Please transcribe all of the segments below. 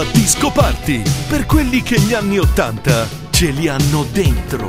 80 Disco Party, per quelli che gli anni 80 ce li hanno dentro.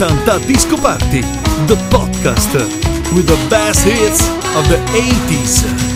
80 Disco Party, the podcast with the best hits of the 80s.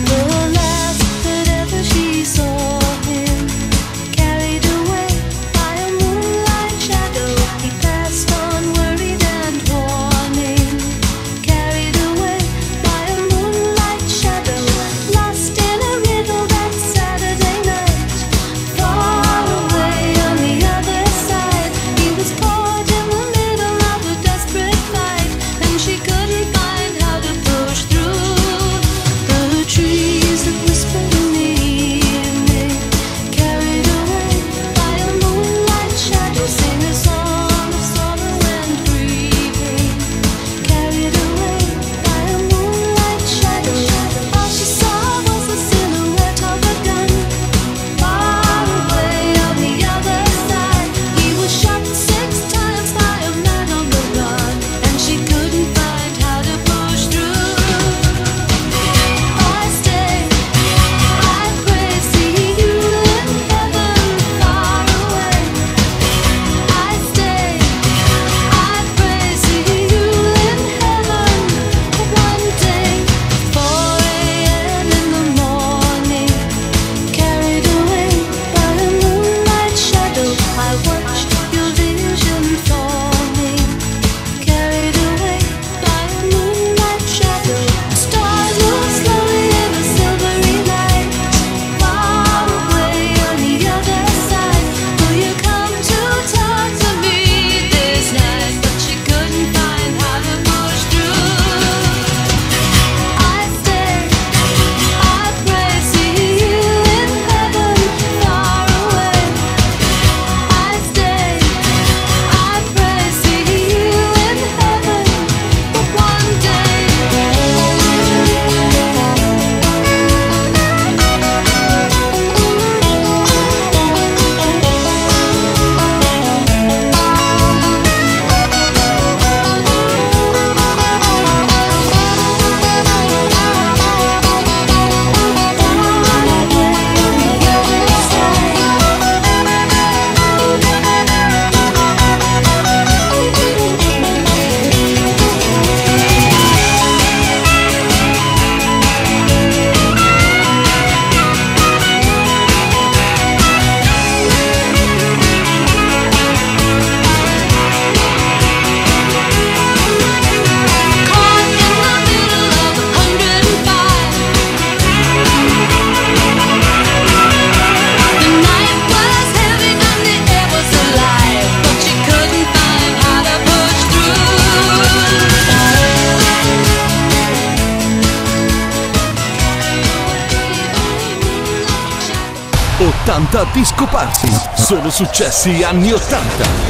Disco Party. Sono successi anni 80.